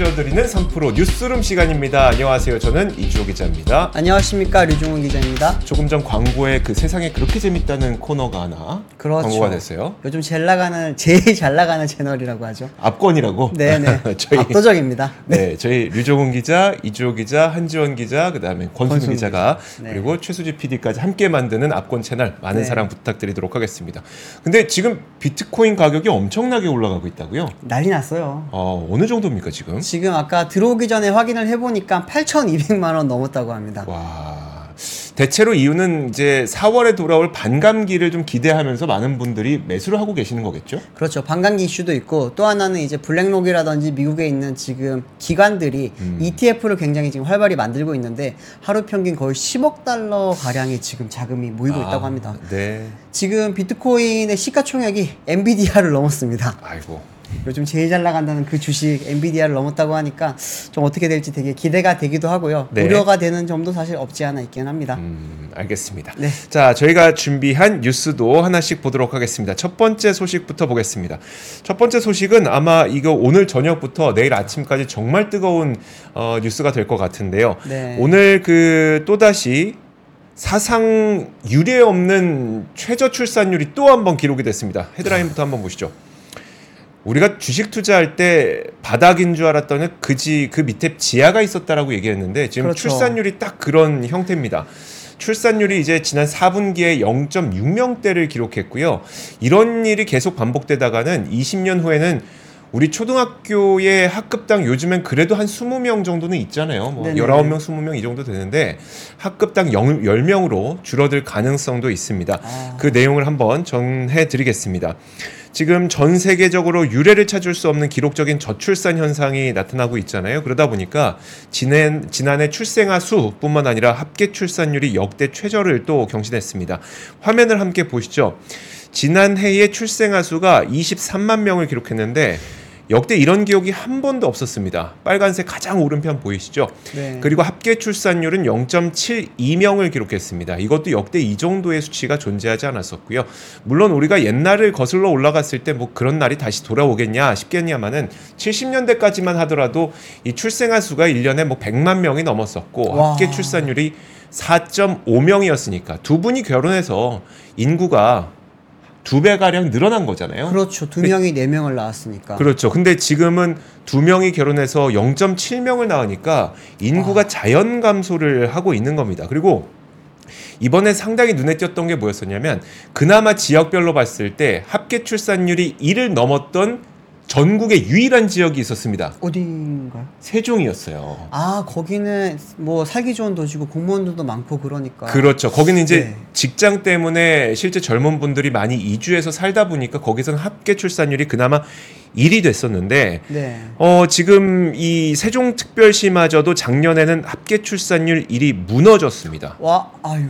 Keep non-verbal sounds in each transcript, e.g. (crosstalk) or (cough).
Angel. 근길을 책임져 드리는 3프로 뉴스룸 시간입니다. 안녕하세요. 저는 이주호 기자입니다. 안녕하십니까 류종훈 기자입니다. 조금 전 광고에 그 세상에 그렇게 재밌다는 코너가 하나 그렇죠. 광고가 됐어요. 요즘 제일 나가는 제일 잘 나가는 채널이라고 하죠. 압권이라고. 네네. (laughs) 저희 압도적입니다. 네, 저희 류종훈 기자, 이주호 기자, 한지원 기자, 그다음에 권순우 권순우 기자가 기자. 네. 그리고 최수지 PD까지 함께 만드는 압권 채널 많은 네. 사랑 부탁드리도록 하겠습니다. 근데 지금 비트코인 가격이 엄청나게 올라가고 있다고요? 난리 났어요. 어, 어느 정도입니까 지금? 지금 아까 들어오기 전에 확인을 해보니까 8,200만 원 넘었다고 합니다. 와. 대체로 이유는 이제 4월에 돌아올 반감기를 좀 기대하면서 많은 분들이 매수를 하고 계시는 거겠죠? 그렇죠. 반감기 이슈도 있고 또 하나는 이제 블랙록이라든지 미국에 있는 지금 기관들이 음. ETF를 굉장히 지금 활발히 만들고 있는데 하루 평균 거의 10억 달러 가량의 지금 자금이 모이고 있다고 아, 합니다. 네. 지금 비트코인의 시가총액이 엔비디아를 넘었습니다. 아이고. 요즘 제일 잘 나간다는 그 주식 엔비디아를 넘었다고 하니까 좀 어떻게 될지 되게 기대가 되기도 하고요. 네. 우려가 되는 점도 사실 없지 않아 있긴 합니다. 음, 알겠습니다. 네. 자, 저희가 준비한 뉴스도 하나씩 보도록 하겠습니다. 첫 번째 소식부터 보겠습니다. 첫 번째 소식은 아마 이거 오늘 저녁부터 내일 아침까지 정말 뜨거운 어, 뉴스가 될 것 같은데요. 네. 오늘 그 또다시 사상 유례 없는 최저 출산율이 또 한 번 기록이 됐습니다. 헤드라인부터 한번 보시죠. 우리가 주식 투자할 때 바닥인 줄 알았더니 그지 그 밑에 지하가 있었다라고 얘기했는데 지금 그렇죠. 출산율이 딱 그런 형태입니다. 출산율이 이제 지난 4분기에 0.6명대를 기록했고요. 이런 일이 계속 반복되다가는 20년 후에는 우리 초등학교의 학급당 요즘엔 그래도 한 20명 정도는 있잖아요. 뭐 네네. 19명, 20명 이 정도 되는데 학급당 0, 10명으로 줄어들 가능성도 있습니다. 아. 그 내용을 한번 전해 드리겠습니다. 지금 전 세계적으로 유례를 찾을 수 없는 기록적인 저출산 현상이 나타나고 있잖아요. 그러다 보니까 지난 지난해 출생아 수뿐만 아니라 합계 출산율이 역대 최저를 또 경신했습니다. 화면을 함께 보시죠. 지난해의 출생아 수가 23만 명을 기록했는데 역대 이런 기록이 한 번도 없었습니다. 빨간색 가장 오른편 보이시죠? 네. 그리고 합계 출산율은 0.72명을 기록했습니다. 이것도 역대 이 정도의 수치가 존재하지 않았었고요. 물론 우리가 옛날을 거슬러 올라갔을 때 뭐 그런 날이 다시 돌아오겠냐 싶겠냐마는 70년대까지만 하더라도 이 출생아 수가 1년에 뭐 100만 명이 넘었었고 와. 합계 출산율이 4.5명이었으니까 두 분이 결혼해서 인구가 두 배 가량 늘어난 거잖아요. 그렇죠. 두 명이 네 명을 낳았으니까. 그렇죠. 근데 지금은 두 명이 결혼해서 0.7명을 낳으니까 인구가 자연 감소를 하고 있는 겁니다. 그리고 이번에 상당히 눈에 띄었던 게 뭐였었냐면 그나마 지역별로 봤을 때 합계 출산율이 1을 넘었던 전국의 유일한 지역이 있었습니다. 어디인가요? 세종이었어요. 아 거기는 뭐 살기 좋은 도시고 공무원들도 많고 그러니까. 그렇죠. 거기는 이제 네. 직장 때문에 실제 젊은 분들이 많이 이주해서 살다 보니까 거기서는 합계 출산율이 그나마 1이 됐었는데 네. 어, 지금 이 세종특별시마저도 작년에는 합계 출산율 1이 무너졌습니다. 와 아유.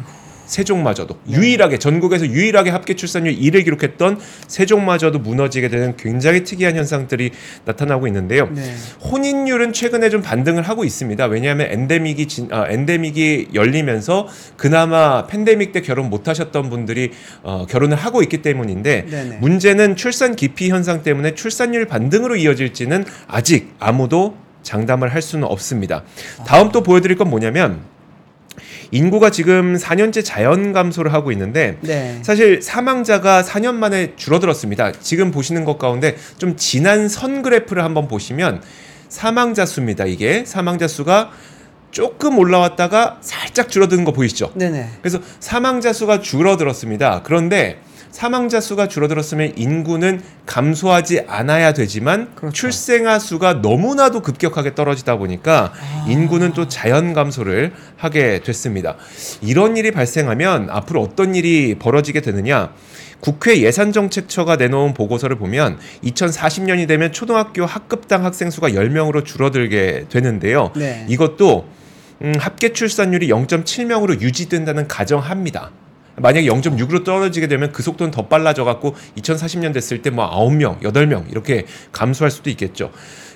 세종마저도 유일하게 전국에서 유일하게 합계 출산율 1을 기록했던 세종마저도 무너지게 되는 굉장히 특이한 현상들이 나타나고 있는데요. 네. 혼인율은 최근에 좀 반등을 하고 있습니다. 왜냐하면 엔데믹이 진, 아, 엔데믹이 열리면서 그나마 팬데믹 때 결혼 못 하셨던 분들이 어, 결혼을 하고 있기 때문인데 네네. 문제는 출산 기피 현상 때문에 출산율 반등으로 이어질지는 아직 아무도 장담을 할 수는 없습니다. 다음 또 보여드릴 건 뭐냐면 인구가 지금 4년째 자연 감소를 하고 있는데 네. 사실 사망자가 4년 만에 줄어들었습니다. 지금 보시는 것 가운데 좀 지난 선 그래프를 한번 보시면 사망자 수입니다. 이게 사망자 수가 조금 올라왔다가 살짝 줄어드는 거 보이시죠? 네네. 그래서 사망자 수가 줄어들었습니다. 그런데 사망자 수가 줄어들었으면 인구는 감소하지 않아야 되지만 그렇죠. 출생아 수가 너무나도 급격하게 떨어지다 보니까 아. 인구는 또 자연 감소를 하게 됐습니다. 이런 일이 발생하면 앞으로 어떤 일이 벌어지게 되느냐? 국회 예산정책처가 내놓은 보고서를 보면 2040년이 되면 초등학교 학급당 학생 수가 10명으로 줄어들게 되는데요. 네. 이것도 음, 합계 출산율이 0.7명으로 유지된다는 가정합니다. 만약에 0.6으로 떨어지게 되면 그 속도는 더 빨라져 갖고 2040년 됐을 때 뭐 9명, 8명 이렇게 감소할 수도 있겠죠.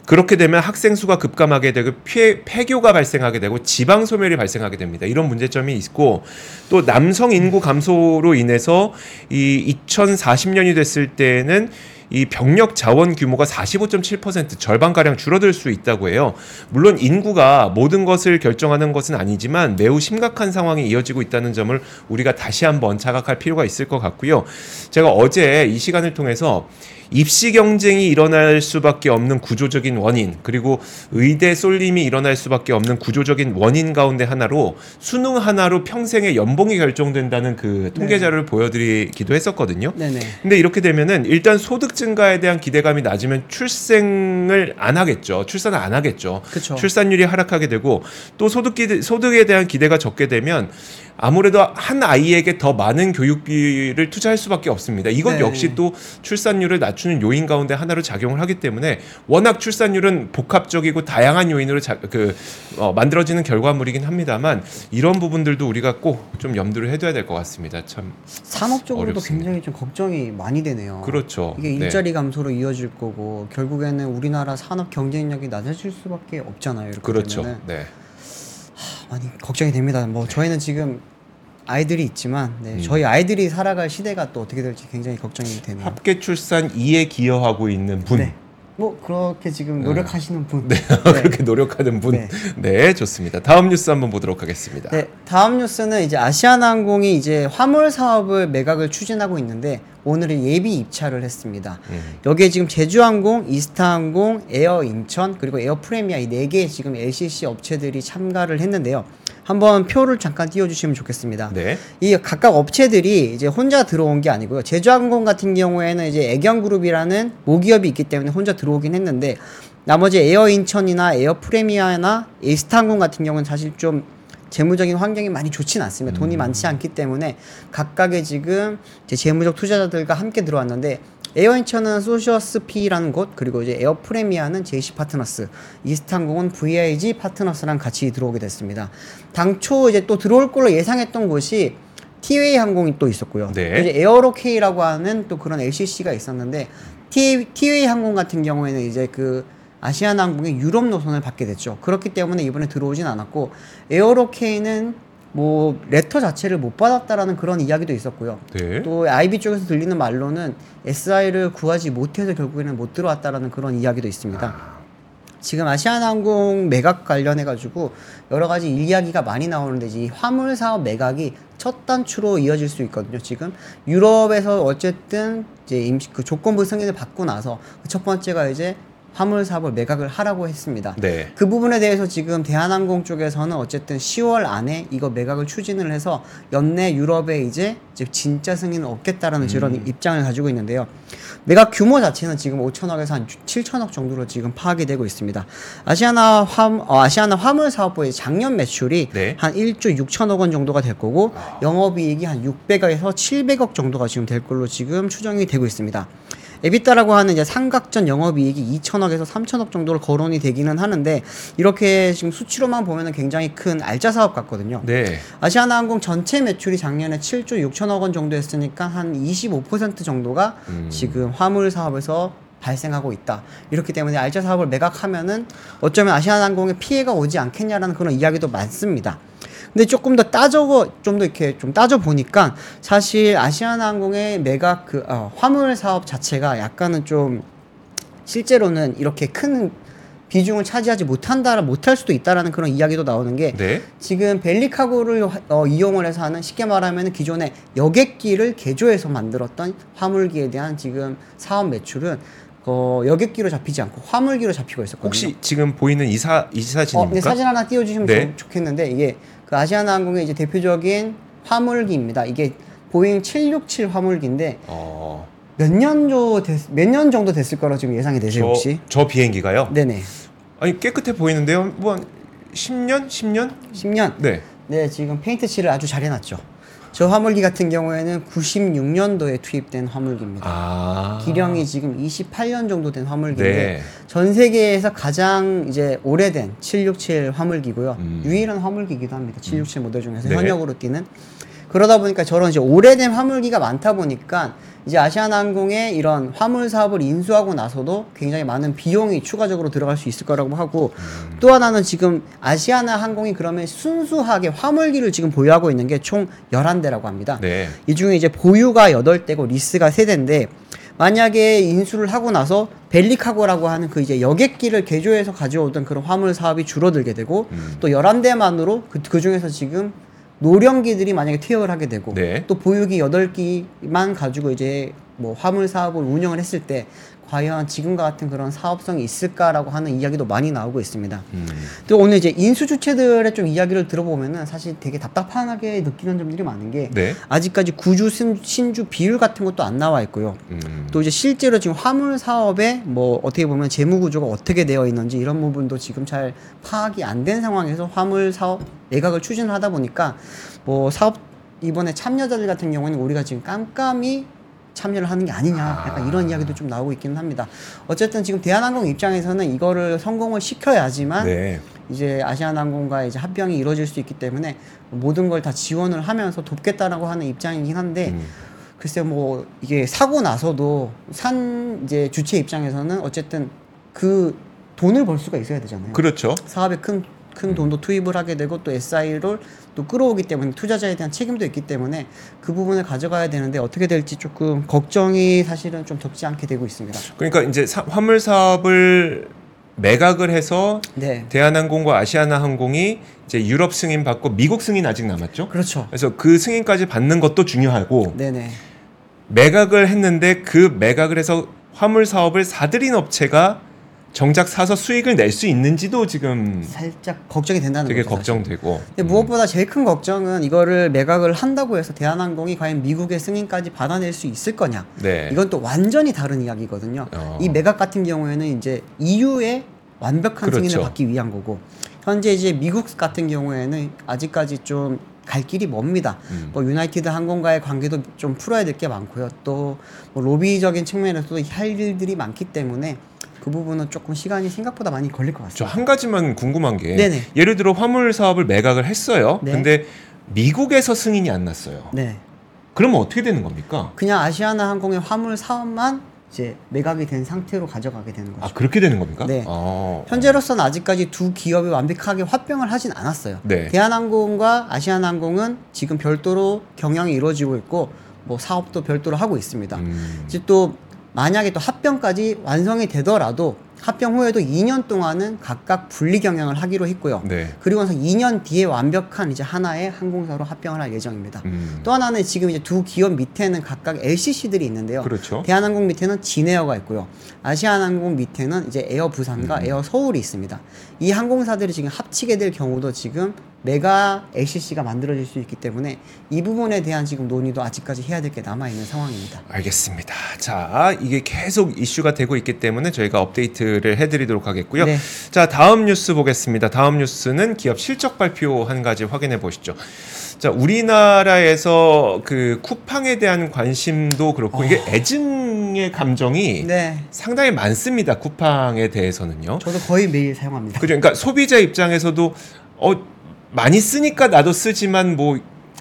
그렇게 되면 학생 수가 급감하게 되고 폐, 폐교가 발생하게 되고 지방 소멸이 발생하게 됩니다. 이런 문제점이 있고 또 남성 인구 감소로 인해서 이 2040년이 됐을 때는 이 병력 자원 규모가 45.7% 절반 가량 줄어들 수 있다고 해요. 물론 인구가 모든 것을 결정하는 것은 아니지만 매우 심각한 상황이 이어지고 있다는 점을 우리가 다시 한번 자각할 필요가 있을 것 같고요. 제가 어제 이 시간을 통해서 입시 경쟁이 일어날 수밖에 없는 구조적인 원인 그리고 의대 쏠림이 일어날 수밖에 없는 구조적인 원인 가운데 하나로 수능 하나로 평생의 연봉이 결정된다는 그 통계 네. 자료를 보여드리기도 했었거든요. 네네. 근데 이렇게 되면은 일단 소득 증가에 대한 기대감이 낮으면 출생을 안 하겠죠. 출산을 안 하겠죠. 그쵸. 출산율이 하락하게 되고 또 소득 기대, 소득에 대한 기대가 적게 되면 아무래도 한 아이에게 더 많은 교육비를 투자할 수밖에 없습니다. 이것 네. 역시 또 출산율을 낮 추는 요인 가운데 하나로 작용을 하기 때문에 워낙 출산율은 복합적이고 다양한 요인으로 자, 그 어, 만들어지는 결과물이긴 합니다만 이런 부분들도 우리가 꼭 좀 염두를 해둬야 될 것 같습니다. 참 산업적으로도 어렵습니다. 굉장히 좀 걱정이 많이 되네요. 그렇죠. 이게 네. 일자리 감소로 이어질 거고 결국에는 우리나라 산업 경쟁력이 낮아질 수밖에 없잖아요. 그렇죠. 되면은 네. 많이 걱정이 됩니다. 뭐 저희는 지금 아이들이 있지만 네, 음. 저희 아이들이 살아갈 시대가 또 어떻게 될지 굉장히 걱정이 되네요. 합계 출산율에 기여하고 있는 분. 네. 뭐 그렇게 지금 노력하시는 분. 네. (laughs) 그렇게 노력하는 분. 네. 네. 좋습니다. 다음 뉴스 한번 보도록 하겠습니다. 네, 다음 뉴스는 이제 아시아나항공이 이제 화물 사업을 매각을 추진하고 있는데 오늘은 예비 입찰을 했습니다. 음. 여기에 지금 제주항공, 이스타항공, 에어 인천 그리고 에어 프레미아 이 네개 지금 LCC 업체들이 참가를 했는데요. 한번 표를 잠깐 띄워주시면 좋겠습니다. 네. 이 각각 업체들이 이제 혼자 들어온 게 아니고요. 제주항공 같은 경우에는 이제 애경그룹이라는 모기업이 있기 때문에 혼자 들어오긴 했는데 나머지 에어 인천이나 에어 프레미아나 이스타항공 같은 경우는 사실 좀 재무적인 환경이 많이 좋진 않습니다. 돈이 많지 않기 때문에 각각의 지금 재무적 투자자들과 함께 들어왔는데 에어인천은 소시어스 PE라는 곳 그리고 이제 에어 프레미아는 JC 파트너스 이스타항공은 VIG 파트너스랑 같이 들어오게 됐습니다. 당초 이제 또 들어올 걸로 예상했던 곳이 티웨이 항공이 또 있었고요. 네. 이제 에어로케이라고 하는 또 그런 LCC가 있었는데 티, 티웨이 항공 같은 경우에는 이제 그 아시아나 항공의 유럽 노선을 받게 됐죠. 그렇기 때문에 이번에 들어오진 않았고 에어로케이는 뭐 letter 자체를 못 받았다라는 그런 이야기도 있었고요. 네. 또 IB 쪽에서 들리는 말로는 SI를 구하지 못해서 결국에는 못 들어왔다라는 그런 이야기도 있습니다. 지금 아시아나항공 매각 관련해 가지고 여러 가지 이야기가 많이 나오는데 이 화물 사업 매각이 첫 단추로 이어질 수 있거든요. 지금 유럽에서 어쨌든 이제 임시 그 조건부 승인을 받고 나서 그첫 번째가 이제 화물 사업을 매각을 하라고 했습니다. 네. 그 부분에 대해서 지금 대한항공 쪽에서는 어쨌든 10월 안에 이거 매각을 추진을 해서 연내 유럽에 이제 진짜 승인을 얻겠다라는 그런 입장을 가지고 있는데요. 매각 규모 자체는 지금 5천억에서 한 7천억 정도로 지금 파악이 되고 있습니다. 아시아나 화물 어, 아시아나 화물 사업부의 작년 매출이 네. 한 1조 6천억 원 정도가 될 거고 영업이익이 한 600억에서 700억 정도가 지금 될 걸로 지금 추정이 되고 있습니다. 에비타라고 하는 이제 삼각전 영업이익이 2천억에서 3천억 정도로 거론이 되기는 하는데 이렇게 지금 수치로만 보면은 굉장히 큰 알짜 사업 같거든요. 네. 아시아나항공 전체 매출이 작년에 7조 6천억 원 정도 했으니까 한 25% 정도가 음. 지금 화물 사업에서 발생하고 있다. 이렇기 때문에 알짜 사업을 매각하면은 어쩌면 아시아나항공에 피해가 오지 않겠냐라는 그런 이야기도 많습니다. 근데 조금 더 따져 좀 더 이렇게 좀 따져 보니까 사실 아시아나항공의 매각 그 어, 화물 사업 자체가 약간은 좀 실제로는 이렇게 큰 비중을 차지하지 못한다 못할 수도 있다라는 그런 이야기도 나오는 게 네. 지금 belly cargo를 화- 어, 이용을 해서 하는 쉽게 말하면 기존의 여객기를 개조해서 만들었던 화물기에 대한 지금 사업 매출은 어, 여객기로 잡히지 않고 화물기로 잡히고 있었거든요. 혹시 지금 보이는 이사 이 어, 사진입니까? 네, 사진 하나 띄워주시면 네. 좋, 좋겠는데 이게 그 아시아나항공의 이제 대표적인 화물기입니다. 이게 보잉 767 화물기인데 어. 몇년 정도 됐, 몇년 정도 됐을 거라고 지금 예상이 되세요 저, 혹시? 저 비행기가요? 네네. 아니 깨끗해 보이는데요. 뭐한 10년? 10년? 10년. 네. 네, 지금 페인트 칠을 아주 잘 해놨죠. 저 화물기 같은 경우에는 96년도에 투입된 화물기입니다. 아. 기령이 지금 28년 정도 된 화물기인데 네. 전 세계에서 가장 이제 오래된 767 화물기고요. 음. 유일한 화물기이기도 합니다. 767 모델 중에서 네. 현역으로 뛰는. 그러다 보니까 저런 이제 오래된 화물기가 많다 보니까 이제 아시아나항공의 이런 화물 사업을 인수하고 나서도 굉장히 많은 비용이 추가적으로 들어갈 수 있을 거라고 하고 음. 또 하나는 지금 아시아나 항공이 그러면 순수하게 화물기를 지금 보유하고 있는 게총 11대라고 합니다. 네. 이 중에 이제 보유가 8대고 리스가 3대인데 만약에 인수를 하고 나서 벨리카고라고 하는 그 이제 여객기를 개조해서 가져오던 그런 화물 사업이 줄어들게 되고 음. 또 11대만으로 그, 그 중에서 지금 노령기들이 만약에 퇴역을 하게 되고 네. 또 보유기 8기만 가지고 이제 뭐 화물 사업을 운영을 했을 때 과연 지금과 같은 그런 사업성이 있을까라고 하는 이야기도 많이 나오고 있습니다. 음. 또 오늘 이제 인수 주체들의 좀 이야기를 들어보면은 사실 되게 답답하게 느끼는 점들이 많은 게 네. 아직까지 구주 신- 신주 비율 같은 것도 안 나와 있고요. 음. 또 이제 실제로 지금 화물 사업에 뭐 어떻게 보면 재무 구조가 어떻게 되어 있는지 이런 부분도 지금 잘 파악이 안 된 상황에서 화물 사업 매각을 추진하다 보니까 뭐 사업 이번에 참여자들 같은 경우는 우리가 지금 깜깜이 참여를 하는 게 아니냐 약간 이런 이야기도 좀 나오고 있기는 합니다. 어쨌든 지금 대한항공 입장에서는 이거를 성공을 시켜야지만 네. 이제 아시아나항공과 이제 합병이 이루어질 수 있기 때문에 모든 걸 다 지원을 하면서 돕겠다라고 하는 입장이긴 한데 음. 글쎄 뭐 이게 사고 나서도 산 이제 주체 입장에서는 어쨌든 그 돈을 벌 수가 있어야 되잖아요. 그렇죠. 사업에 큰, 큰 돈도 투입을 하게 되고 또 SI를 또 끌어오기 때문에 투자자에 대한 책임도 있기 때문에 그 부분을 가져가야 되는데 어떻게 될지 조금 걱정이 사실은 좀 적지 않게 되고 있습니다. 그러니까 이제 사- 화물 사업을 매각을 해서 네. 대한항공과 아시아나항공이 이제 유럽 승인 받고 미국 승인 아직 남았죠. 그렇죠. 그래서 그 승인까지 받는 것도 중요하고 네네. 매각을 했는데 그 매각을 해서 화물 사업을 사들인 업체가 정작 사서 수익을 낼 수 있는지도 지금 살짝 걱정이 된다는 되게 거죠. 걱정되고. 근데 무엇보다 제일 큰 걱정은 이거를 매각을 한다고 해서 대한항공이 과연 미국의 승인까지 받아낼 수 있을 거냐. 네. 이건 또 완전히 다른 이야기거든요. 어. 이 매각 같은 경우에는 이제 EU의 완벽한 그렇죠. 승인을 받기 위한 거고 현재 이제 미국 같은 경우에는 아직까지 좀 갈 길이 멉니다. 음. 뭐 유나이티드 항공과의 관계도 좀 풀어야 될 게 많고요. 또뭐 로비적인 측면에서도 할 일들이 많기 때문에 그 부분은 조금 시간이 생각보다 많이 걸릴 것저 같습니다. 한 가지만 궁금한 게 네네. 예를 들어 화물 사업을 매각을 했어요. 네. 근데 미국에서 승인이 안 났어요. 네. 그러면 어떻게 되는 겁니까? 그냥 아시아나 항공의 화물 사업만 이제 매각이 된 상태로 가져가게 되는 거죠. 아 그렇게 되는 겁니까? 네. 아. 현재로서는 아직까지 두 기업이 완벽하게 합병을 하진 않았어요. 네. 대한항공과 아시아나항공은 지금 별도로 경영이 이루어지고 있고 뭐 사업도 별도로 하고 있습니다. 음. 이제 또 만약에 또 합병까지 완성이 되더라도 합병 후에도 2년 동안은 각각 분리 경영을 하기로 했고요. 네. 그리고 나서 2년 뒤에 완벽한 이제 하나의 항공사로 합병을 할 예정입니다. 음. 또 하나는 지금 이제 두 기업 밑에는 각각 LCC들이 있는데요. 그렇죠. 대한항공 밑에는 진에어가 있고요. 아시아나항공 밑에는 이제 에어 부산과 음. 에어 서울이 있습니다. 이 항공사들이 지금 합치게 될 경우도 지금 메가 LCC가 만들어질 수 있기 때문에 이 부분에 대한 지금 논의도 아직까지 해야 될 게 남아 있는 상황입니다. 알겠습니다. 자, 이게 계속 이슈가 되고 있기 때문에 저희가 업데이트를 해드리도록 하겠고요. 네. 자, 다음 뉴스 보겠습니다. 다음 뉴스는 기업 실적 발표 한 가지 확인해 보시죠. 자, 우리나라에서 그 쿠팡에 대한 관심도 그렇고 이게 애증의 감정이 어. 네. 상당히 많습니다. 쿠팡에 대해서는요. 저도 거의 매일 사용합니다. 그죠? 그러니까 소비자 입장에서도 어 많이 쓰니까 나도 쓰지만 뭐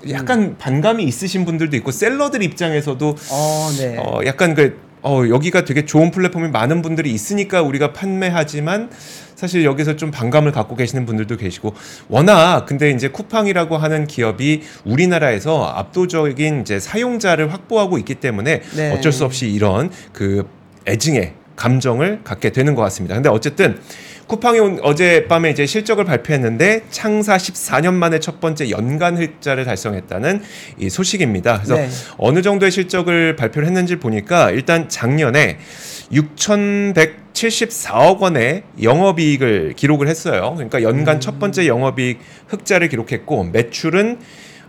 약간 반감이 있으신 분들도 있고 셀러들 입장에서도 어, 네. 어 약간 그 어, 여기가 되게 좋은 플랫폼이 많은 분들이 있으니까 우리가 판매하지만 사실 여기서 좀 반감을 갖고 계시는 분들도 계시고 워낙 근데 이제 쿠팡이라고 하는 기업이 우리나라에서 압도적인 이제 사용자를 확보하고 있기 때문에 네. 어쩔 수 없이 이런 그 애증의 감정을 갖게 되는 것 같습니다. 근데 어쨌든 쿠팡이 온- 어젯밤에 이제 실적을 발표했는데 창사 14년 만에 첫 번째 연간 흑자를 달성했다는 이 소식입니다. 그래서 네. 어느 정도의 실적을 발표를 했는지 보니까 일단 작년에 6,174억 원의 영업이익을 기록을 했어요. 그러니까 연간 첫 번째 영업이익 흑자를 기록했고 매출은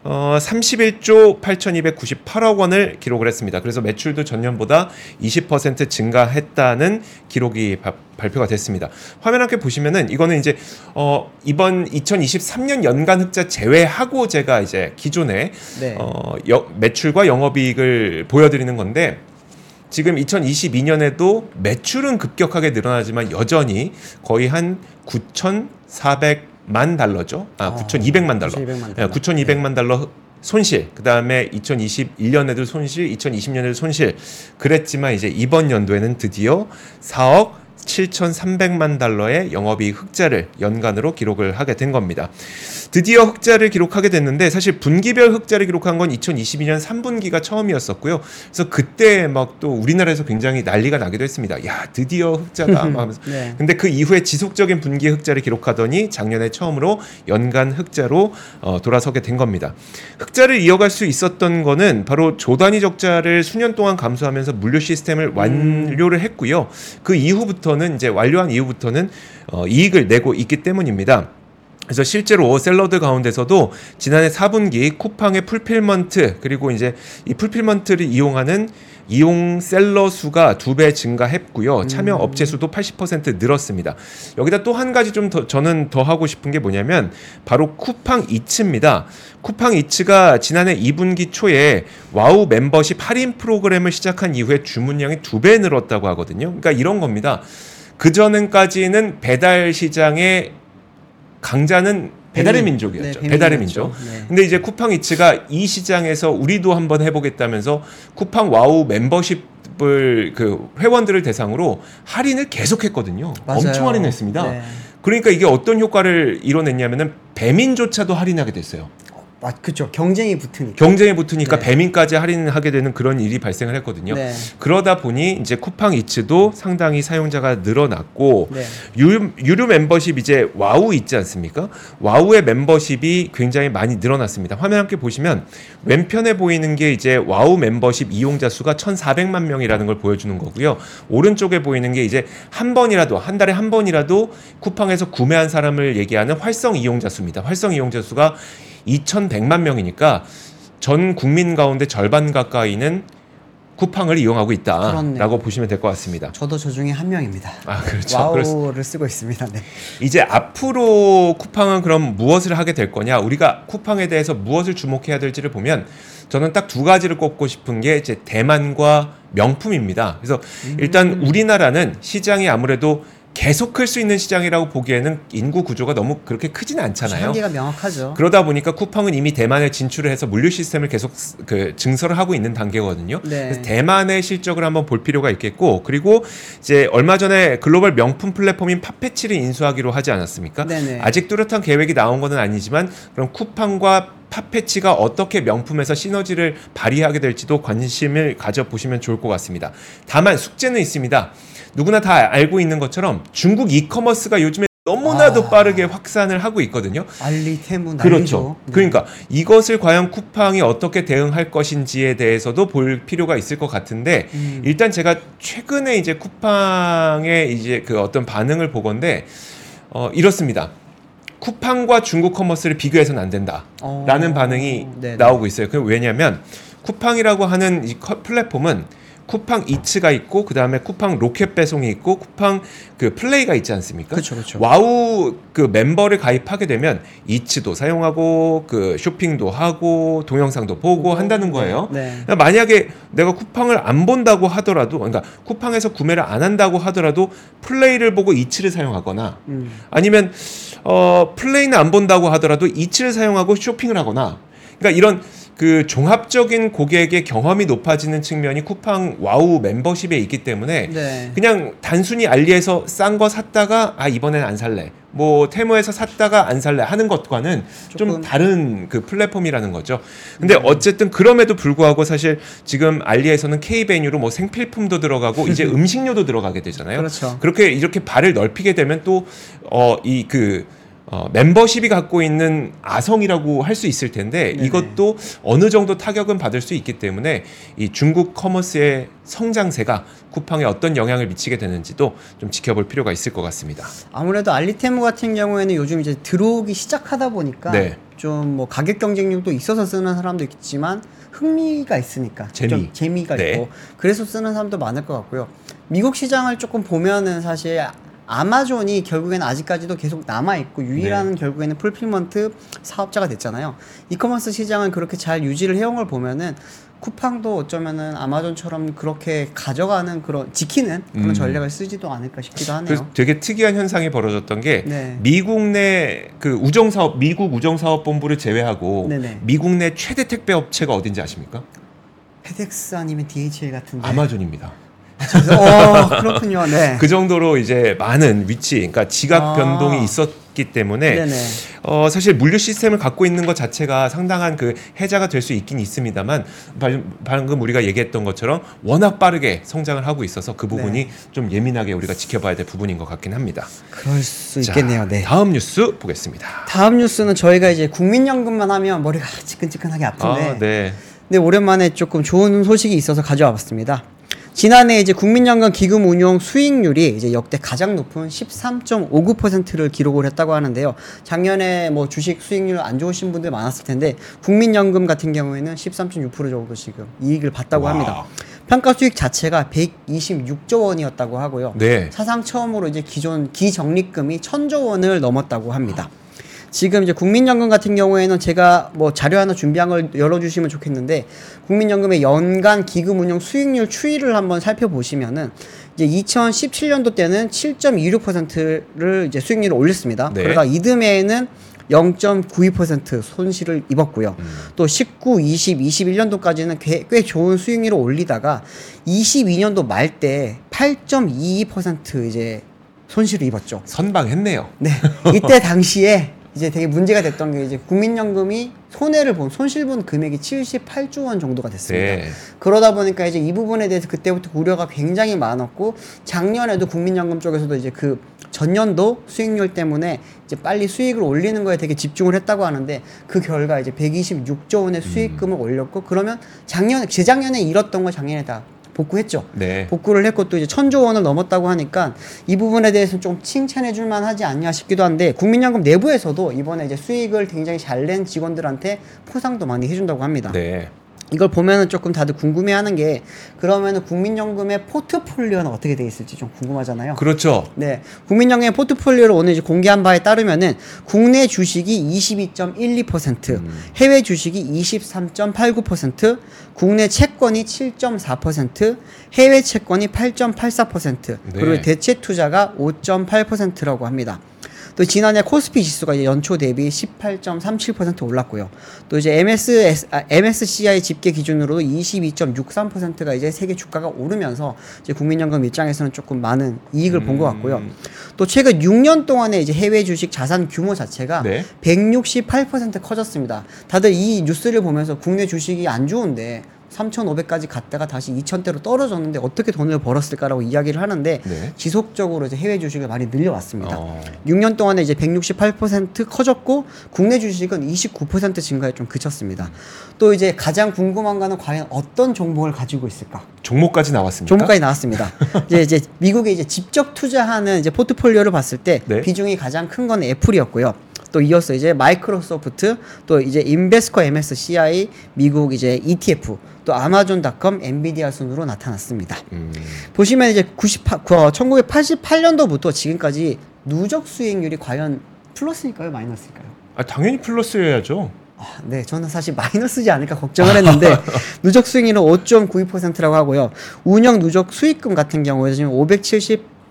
어, 31조 8,298억 원을 기록을 했습니다. 그래서 매출도 전년보다 20% 증가했다는 기록이 바- 발표가 됐습니다. 화면 함께 보시면은 이거는 이제 어, 이번 2023년 연간 흑자 제외하고 제가 이제 기존에 네. 어, 여- 매출과 영업이익을 보여드리는 건데 지금 2022년에도 매출은 급격하게 늘어나지만 여전히 거의 한 9,400 만 달러죠. 아, 어, 9,200만 달러. 9,200만 달러. 예, 9,200만 달러 손실. 그다음에 2021년에도 손실, 2020년에도 손실. 그랬지만 이제 이번 연도에는 드디어 4억 7,300만 달러의 영업이익 흑자를 연간으로 기록을 하게 된 겁니다. 드디어 흑자를 기록하게 됐는데 사실 분기별 흑자를 기록한 건 2022년 3분기가 처음이었었고요. 그래서 그때 막 또 우리나라에서 굉장히 난리가 나기도 했습니다. 야 드디어 흑자다 (laughs) 막 하면서. 네. 근데 그 이후에 지속적인 분기 흑자를 기록하더니 작년에 처음으로 연간 흑자로 어, 돌아서게 된 겁니다. 흑자를 이어갈 수 있었던 거는 바로 조단위 적자를 수년 동안 감수하면서 물류 시스템을 완료를 했고요. 그 이후부터는 이제 완료한 이후부터는 어, 이익을 내고 있기 때문입니다. 그래서 실제로 seller들 가운데서도 지난해 4분기 쿠팡의 fulfillment 그리고 이제 이 fulfillment를 이용하는 이용 seller 수가 두 배 증가했고요. 참여 업체 수도 80% 늘었습니다. 여기다 또 한 가지 좀 더 저는 더 하고 싶은 게 뭐냐면 바로 쿠팡 이츠입니다. 쿠팡 이츠가 지난해 2분기 초에 와우 멤버십 할인 프로그램을 시작한 이후에 주문량이 두 배 늘었다고 하거든요. 그러니까 이런 겁니다. 그 전까지는 배달 시장의 강자는 배달의 배민- 민족이었죠. 네, 배달의. 민족. 네. 근데 이제 쿠팡 이츠가 이 시장에서 우리도 한번 해보겠다면서 쿠팡 와우 멤버십 을 그 회원들을 대상으로 할인을 계속했거든요. 맞아요. 엄청 할인했습니다. 네. 그러니까 이게 어떤 효과를 이뤄냈냐면은 배민조차도 할인하게 됐어요. 아, 그렇죠. 경쟁이 붙으니까. 경쟁에 붙으니까 네. 배민까지 할인하게 되는 그런 일이 발생을 했거든요. 네. 그러다 보니 이제 쿠팡 이츠도 상당히 사용자가 늘어났고 네. 유료, 유료 멤버십 이제 와우 있지 않습니까? 와우의 멤버십이 굉장히 많이 늘어났습니다. 화면 함께 보시면 왼편에 보이는 게 이제 와우 멤버십 이용자 수가 1,400만 명이라는 걸 보여주는 거고요. 오른쪽에 보이는 게 이제 한 번이라도 한 달에 한 번이라도 쿠팡에서 구매한 사람을 얘기하는 활성 이용자 수입니다. 활성 이용자 수가 2,100만 명이니까 전 국민 가운데 절반 가까이는 쿠팡을 이용하고 있다라고 그렇네요. 보시면 될 것 같습니다. 저도 저 중에 한 명입니다. 아 그렇죠. 와우를. 쓰고 있습니다. 네. 이제 앞으로 쿠팡은 그럼 무엇을 하게 될 거냐? 우리가 쿠팡에 대해서 무엇을 주목해야 될지를 보면 저는 딱 두 가지를 꼽고 싶은 게 이제 대만과 명품입니다. 그래서 일단 우리나라는 시장이 아무래도 계속 클 수 있는 시장이라고 보기에는 인구 구조가 너무 그렇게 크지는 않잖아요. 한계가 명확하죠. 그러다 보니까 쿠팡은 이미 대만에 진출을 해서 물류 시스템을 계속 스- 그 증설을 하고 있는 단계거든요. 네. 그래서 대만의 실적을 한번 볼 필요가 있겠고 그리고 이제 얼마 전에 글로벌 명품 플랫폼인 파페치를 인수하기로 하지 않았습니까? 네네. 아직 뚜렷한 계획이 나온 것은 아니지만 그럼 쿠팡과 파페치가 어떻게 명품에서 시너지를 발휘하게 될지도 관심을 가져 보시면 좋을 것 같습니다. 다만 숙제는 있습니다. 누구나 다 알고 있는 것처럼 중국 e-commerce가 요즘에 너무나도 아. 빠르게 확산을 하고 있거든요. 알리 테무. 그렇죠. 네. 그러니까 이것을 과연 쿠팡이 어떻게 대응할 것인지에 대해서도 볼 필요가 있을 것 같은데 음. 일단 제가 최근에 이제 쿠팡의 이제 그 어떤 반응을 보건데 어 이렇습니다. 쿠팡과 중국 commerce를 비교해서는 안 된다. 어. 라는 반응이 네네. 나오고 있어요. 그 왜냐하면 쿠팡이라고 하는 이 커- 플랫폼은 쿠팡 이츠가 있고 그 다음에 쿠팡 로켓 배송이 있고 쿠팡 그 플레이가 있지 않습니까? 그렇죠, 그렇죠. 와우 그 멤버를 가입하게 되면 이츠도 사용하고 그 쇼핑도 하고 동영상도 보고 한다는 거예요. 네. 그러니까 만약에 내가 쿠팡을 안 본다고 하더라도 그러니까 쿠팡에서 구매를 안 한다고 하더라도 플레이를 보고 이츠를 사용하거나 음. 아니면 어 플레이는 안 본다고 하더라도 이츠를 사용하고 쇼핑을 하거나 그러니까 이런 그 종합적인 고객의 경험이 높아지는 측면이 쿠팡 와우 멤버십에 있기 때문에 네. 그냥 단순히 알리에서 싼 거 샀다가 아 이번엔 안 살래 뭐 테무에서 샀다가 안 살래 하는 것과는 좀 조금- 다른 그 플랫폼이라는 거죠. 근데 어쨌든 그럼에도 불구하고 사실 지금 알리에서는 K 베뉴로 뭐 생필품도 들어가고 이제 (laughs) 음식료도 들어가게 되잖아요. 그렇죠. 그렇게 이렇게 발을 넓히게 되면 또 어 이 그 어, 멤버십이 갖고 있는 아성이라고 할 수 있을 텐데 네네. 이것도 어느 정도 타격은 받을 수 있기 때문에 이 중국 커머스의 성장세가 쿠팡에 어떤 영향을 미치게 되는지도 좀 지켜볼 필요가 있을 것 같습니다. 아무래도 알리테무 같은 경우에는 요즘 이제 들어오기 시작하다 보니까 네. 좀뭐 가격 경쟁력도 있어서 쓰는 사람도 있지만 흥미가 있으니까 재미. 좀 재미가 네. 있고 그래서 쓰는 사람도 많을 것 같고요. 미국 시장을 조금 보면은 사실 아마존이 결국에는 아직까지도 계속 남아 있고 유일한 결국에는 fulfillment 사업자가 됐잖아요. 이커머스 시장을 그렇게 잘 유지를 해온 걸 보면은 쿠팡도 어쩌면은 아마존처럼 그렇게 가져가는 그런 지키는 그런 음. 전략을 쓰지도 않을까 싶기도 하네요. 되게 특이한 현상이 벌어졌던 게 네. 미국 내 그 우정 사업 미국 우정 사업 본부를 제외하고 네네. 미국 내 최대 택배 업체가 어딘지 아십니까? 페덱스 아니면 DHL 같은데. 아마존입니다. 어 그렇군요. 네. (laughs) 그 정도로 이제 많은 위치, 그러니까 지각 아. 변동이 있었 있기 때문에 네네. 어, 사실 물류 시스템을 갖고 있는 것 자체가 상당한 그 해자가 될 수 있긴 있습니다만 발- 방금 우리가 얘기했던 것처럼 워낙 빠르게 성장을 하고 있어서 그 부분이 좀 예민하게 우리가 지켜봐야 될 부분인 것 같긴 합니다. 그럴 수 자, 있겠네요. 네. 다음 뉴스 보겠습니다. 다음 뉴스는 저희가 이제 국민연금만 하면 머리가 (laughs) 지끈지끈하게 아픈데 아, 네. 근데 오랜만에 조금 좋은 소식이 있어서 가져와 봤습니다. 지난해 이제 국민연금 기금 운용 수익률이 이제 역대 가장 높은 13.59%를 기록을 했다고 하는데요. 작년에 뭐 주식 수익률 안 좋으신 분들 많았을 텐데 국민연금 같은 경우에는 13.6% 정도 지금 이익을 봤다고 와. 합니다. 평가 수익 자체가 126조 원이었다고 하고요. 네. 사상 처음으로 이제 기존 기적립금이 천조 원을 넘었다고 합니다. 지금 이제 국민연금 같은 경우에는 제가 뭐 자료 하나 준비한 걸 열어주시면 좋겠는데 국민연금의 연간 기금 운용 수익률 추이를 한번 살펴보시면은 이제 2017년도 때는 7.26%를 이제 수익률을 올렸습니다. 네. 그러다 이듬해에는 0.92% 손실을 입었고요. 또 19, 20, 21년도까지는 꽤, 꽤 좋은 수익률을 올리다가 22년도 말 때 8.22% 이제 손실을 입었죠. 선방했네요. 네. (laughs) 이때 당시에 이제 되게 문제가 됐던 게 이제 국민연금이 손해를 본 손실 본 금액이 78조 원 정도가 됐습니다. 네. 그러다 보니까 이제 이 부분에 대해서 그때부터 우려가 굉장히 많았고 작년에도 국민연금 쪽에서도 이제 그 전년도 수익률 때문에 이제 빨리 수익을 올리는 거에 되게 집중을 했다고 하는데 그 결과 이제 126조 원의 수익금을 올렸고 그러면 작년 재작년에 잃었던 거 작년에 다 복구했죠. 네. 복구를 했고 또 이제 천조 원을 넘었다고 하니까 이 부분에 대해서 좀 칭찬해 줄 만하지 않냐 싶기도 한데 국민연금 내부에서도 이번에 이제 수익을 굉장히 잘 낸 직원들한테 포상도 많이 해준다고 합니다. 네. 이걸 보면은 조금 다들 궁금해하는 게 그러면은 국민연금의 포트폴리오는 어떻게 돼 있을지 좀 궁금하잖아요. 그렇죠. 네, 국민연금의 포트폴리오를 오늘 이제 공개한 바에 따르면은 국내 주식이 22.12%, 해외 주식이 23.89%, 국내 채권이 7.4%, 해외 채권이 8.84%, 그리고 네. 대체 투자가 5.8%라고 합니다. 또 지난해 코스피 지수가 이제 연초 대비 18.37% 올랐고요. 또 이제 MS, 아, MSCI 집계 기준으로 22.63%가 이제 세계 주가가 오르면서 이제 국민연금 입장에서는 조금 많은 이익을 본것 같고요. 음. 또 최근 6년 동안에 이제 해외 주식 자산 규모 자체가 네. 168% 커졌습니다. 다들 이 뉴스를 보면서 국내 주식이 안 좋은데 3,500까지 갔다가 다시 2,000대로 떨어졌는데 어떻게 돈을 벌었을까라고 이야기를 하는데 네. 지속적으로 이제 해외 주식을 많이 늘려왔습니다. 어. 6년 동안에 이제 168% 커졌고 국내 주식은 29% 증가에 좀 그쳤습니다. 또 이제 가장 궁금한 거는 과연 어떤 종목을 가지고 있을까? 종목까지 나왔습니까? 종목까지 나왔습니다. (laughs) 이제 이제 미국에 이제 직접 투자하는 이제 포트폴리오를 봤을 때 네. 비중이 가장 큰 건 애플이었고요. 또 이어서 이제 마이크로소프트, 또 이제 인베스코 MSCI, 미국 이제 ETF, 또 아마존닷컴, 엔비디아 순으로 나타났습니다. 음. 보시면 이제 98, 어, 1988년도부터 지금까지 누적 수익률이 과연 플러스일까요, 마이너스일까요? 아, 당연히 플러스여야죠. 아, 네, 저는 사실 마이너스지 않을까 걱정을 했는데 (laughs) 누적 수익률은 5.92%라고 하고요. 운영 누적 수익금 같은 경우에 지금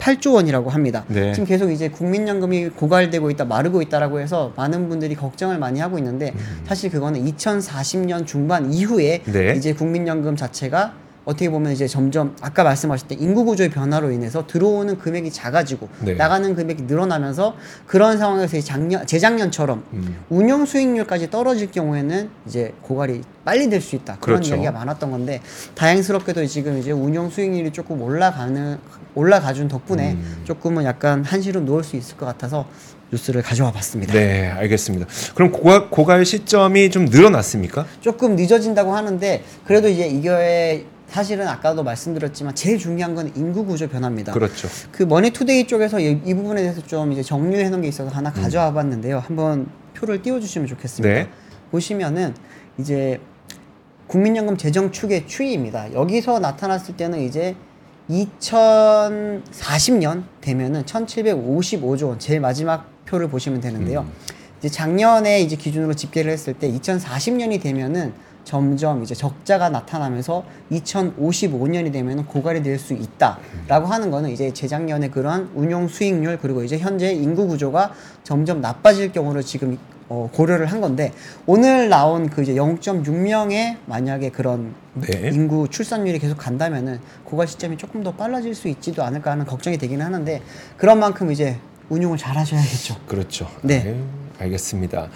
578조 원이라고 합니다. 네. 지금 계속 이제 국민연금이 고갈되고 있다, 마르고 있다라고 해서 많은 분들이 걱정을 많이 하고 있는데 사실 그거는 2040년 중반 이후에 음. 네. 이제 국민연금 자체가 어떻게 보면 이제 점점 아까 말씀하실 때 인구 구조의 변화로 인해서 들어오는 금액이 작아지고 네. 나가는 금액이 늘어나면서 그런 상황에서 작년 재작년처럼 음. 운용 수익률까지 떨어질 경우에는 이제 고갈이 빨리 될 수 있다 그런 그렇죠. 이야기가 많았던 건데 다행스럽게도 지금 이제 운용 수익률이 조금 올라가는 올라가준 덕분에 음. 조금은 약간 한시름 놓을 수 있을 것 같아서 뉴스를 가져와 봤습니다. 네, 알겠습니다. 그럼 고갈, 고갈 시점이 좀 늘어났습니까? 조금 늦어진다고 하는데 그래도 이제 이게 사실은 아까도 말씀드렸지만 제일 중요한 건 인구 구조 변화입니다. 그렇죠. 그 머니투데이 쪽에서 이, 이 부분에 대해서 좀 이제 정리해 놓은 게 있어서 하나 가져와 봤는데요. 한번 표를 띄워 주시면 좋겠습니다. 네. 보시면은 이제 국민연금 재정 추계 추이입니다. 여기서 나타났을 때는 이제 2040년 되면은 1755조 원 제일 마지막 표를 보시면 되는데요. 이제 작년에 이제 기준으로 집계를 했을 때 2040년이 되면은 점점 이제 적자가 나타나면서 2055년이 되면은 고갈이 될 수 있다라고 하는 거는 이제 재작년에 그러한 운용 수익률 그리고 이제 현재 인구 구조가 점점 나빠질 경우를 지금 어, 고려를 한 건데 오늘 나온 그 이제 0.6명의 만약에 그런 네. 인구 출산율이 계속 간다면은 고갈 시점이 조금 더 빨라질 수 있지도 않을까 하는 걱정이 되기는 하는데 그런 만큼 이제 운용을 잘 하셔야겠죠. 그렇죠. 네. 알겠습니다.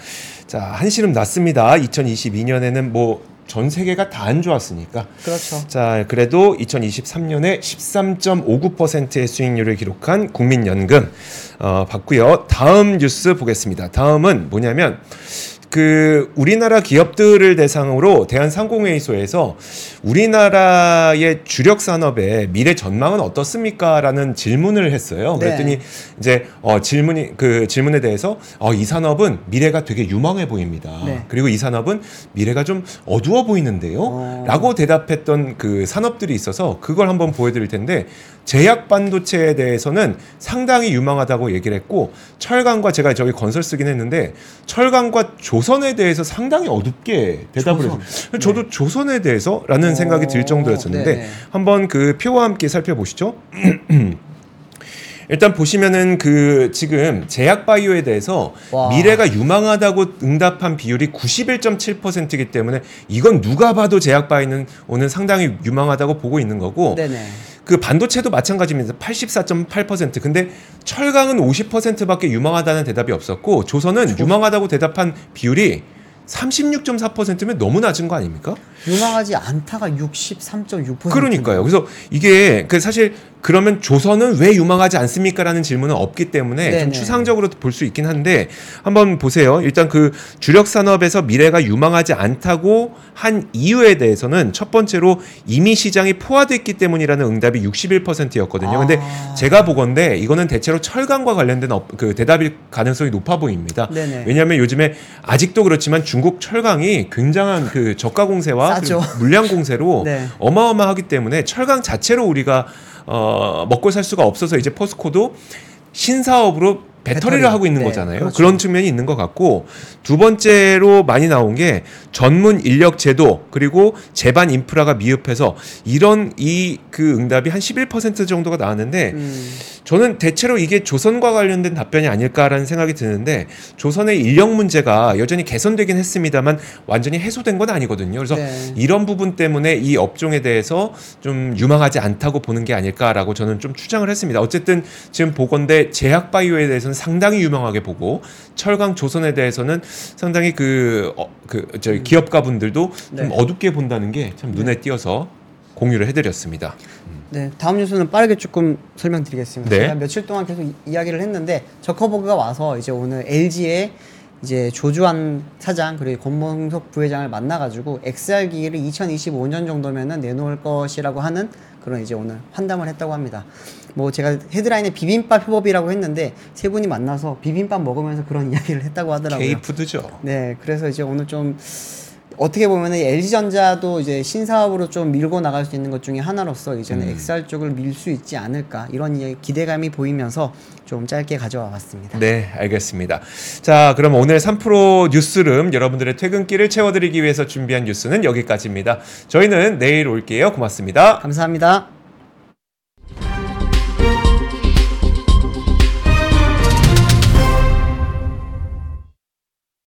자, 한시름 났습니다. 2022년에는 뭐 전 세계가 다 안 좋았으니까. 그렇죠. 자, 그래도 2023년에 13.59%의 수익률을 기록한 국민연금 어, 봤고요. 다음 뉴스 보겠습니다. 다음은 뭐냐면 그 우리나라 기업들을 대상으로 대한상공회의소에서 우리나라의 주력 산업의 미래 전망은 어떻습니까라는 질문을 했어요. 네. 그랬더니 이제 어 질문이 그 질문에 대해서 어이 산업은 미래가 되게 유망해 보입니다. 네. 그리고 이 산업은 미래가 좀 어두워 보이는데요. 어. 라고 대답했던 그 산업들이 있어서 그걸 한번 보여드릴 텐데 제약 반도체에 대해서는 상당히 유망하다고 얘기를 했고 철강과 제가 저기 건설 쓰긴 했는데 철강과 조 선에 대해서 상당히 어둡게 대답을 조선. 했어요. 저도 조선에 대해서라는 생각이 들 어, 정도였었는데 네네. 한번 그 표와 함께 살펴보시죠. (clears throat) 일단 보시면은 그 지금 제약 바이오에 대해서 와. 미래가 유망하다고 응답한 비율이 91.7%이기 때문에 이건 누가 봐도 제약 바이오는 오늘 상당히 유망하다고 보고 있는 거고 네네. 그 반도체도 마찬가지입니다. 84.8%. 근데 철강은 50%밖에 유망하다는 대답이 없었고 조선은 유망하다고 대답한 비율이 36.4%면 너무 낮은 거 아닙니까? 유망하지 않다가 63.6%. 그러니까요. 그래서 이게 그 사실 그러면 조선은 왜 유망하지 않습니까라는 질문은 없기 때문에 좀 네네. 추상적으로 볼 수 있긴 한데 한번 보세요. 일단 그 주력 산업에서 미래가 유망하지 않다고 한 이유에 대해서는 첫 번째로 이미 시장이 포화됐기 때문이라는 응답이 61%였거든요. 근데 아. 제가 보건데 이거는 대체로 철강과 관련된 업- 그 대답일 가능성이 높아 보입니다. 네네. 왜냐하면 요즘에 아직도 그렇지만 중국 철강이 굉장한 그 저가 공세와 싸죠. 그 물량 공세로 (laughs) 네. 어마어마하기 때문에 철강 자체로 우리가 어, 먹고 살 수가 없어서 이제 포스코도 신사업으로 배터리를 배터리. 하고 있는 네, 거잖아요. 그렇죠. 그런 측면이 있는 것 같고 두 번째로 많이 나온 게 전문 인력 제도 그리고 제반 인프라가 미흡해서 이런 이 그 응답이 한 11% 정도가 나왔는데 음, 저는 대체로 이게 조선과 관련된 답변이 아닐까라는 생각이 드는데 조선의 인력 문제가 여전히 개선되긴 했습니다만 완전히 해소된 건 아니거든요. 그래서 네. 이런 부분 때문에 이 업종에 대해서 좀 유망하지 않다고 보는 게 아닐까라고 저는 좀 추정을 했습니다. 어쨌든 지금 보건대 제약 바이오에 대해서는 상당히 유망하게 보고 철강 조선에 대해서는 상당히 그, 어, 그, 저희 기업가분들도 좀 네. 어둡게 본다는 게 참 눈에 띄어서 공유를 해드렸습니다. 네, 다음 뉴스는 빠르게 조금 설명드리겠습니다. 네. 제가 며칠 동안 계속 이- 이야기를 했는데 저커버그가 와서 이제 오늘 LG의 이제 조주환 사장 그리고 권봉석 부회장을 만나가지고 XR 기기를 2025년 정도면은 내놓을 것이라고 하는 그런 이제 오늘 환담을 했다고 합니다. 뭐 제가 헤드라인에 비빔밥 협업이라고 했는데 세 분이 만나서 비빔밥 먹으면서 그런 (laughs) 이야기를 했다고 하더라고요. K푸드죠. 네, 그래서 이제 오늘 좀 어떻게 보면 LG 전자도 이제 신사업으로 좀 밀고 나갈 수 있는 것 중에 하나로서 이제는 음. XR 쪽을 밀 수 있지 않을까 이런 기대감이 보이면서 좀 짧게 가져와 봤습니다. 네, 알겠습니다. 자, 그럼 오늘 3프로 뉴스룸 여러분들의 퇴근길을 채워드리기 위해서 준비한 뉴스는 여기까지입니다. 저희는 내일 올게요. 고맙습니다. 감사합니다.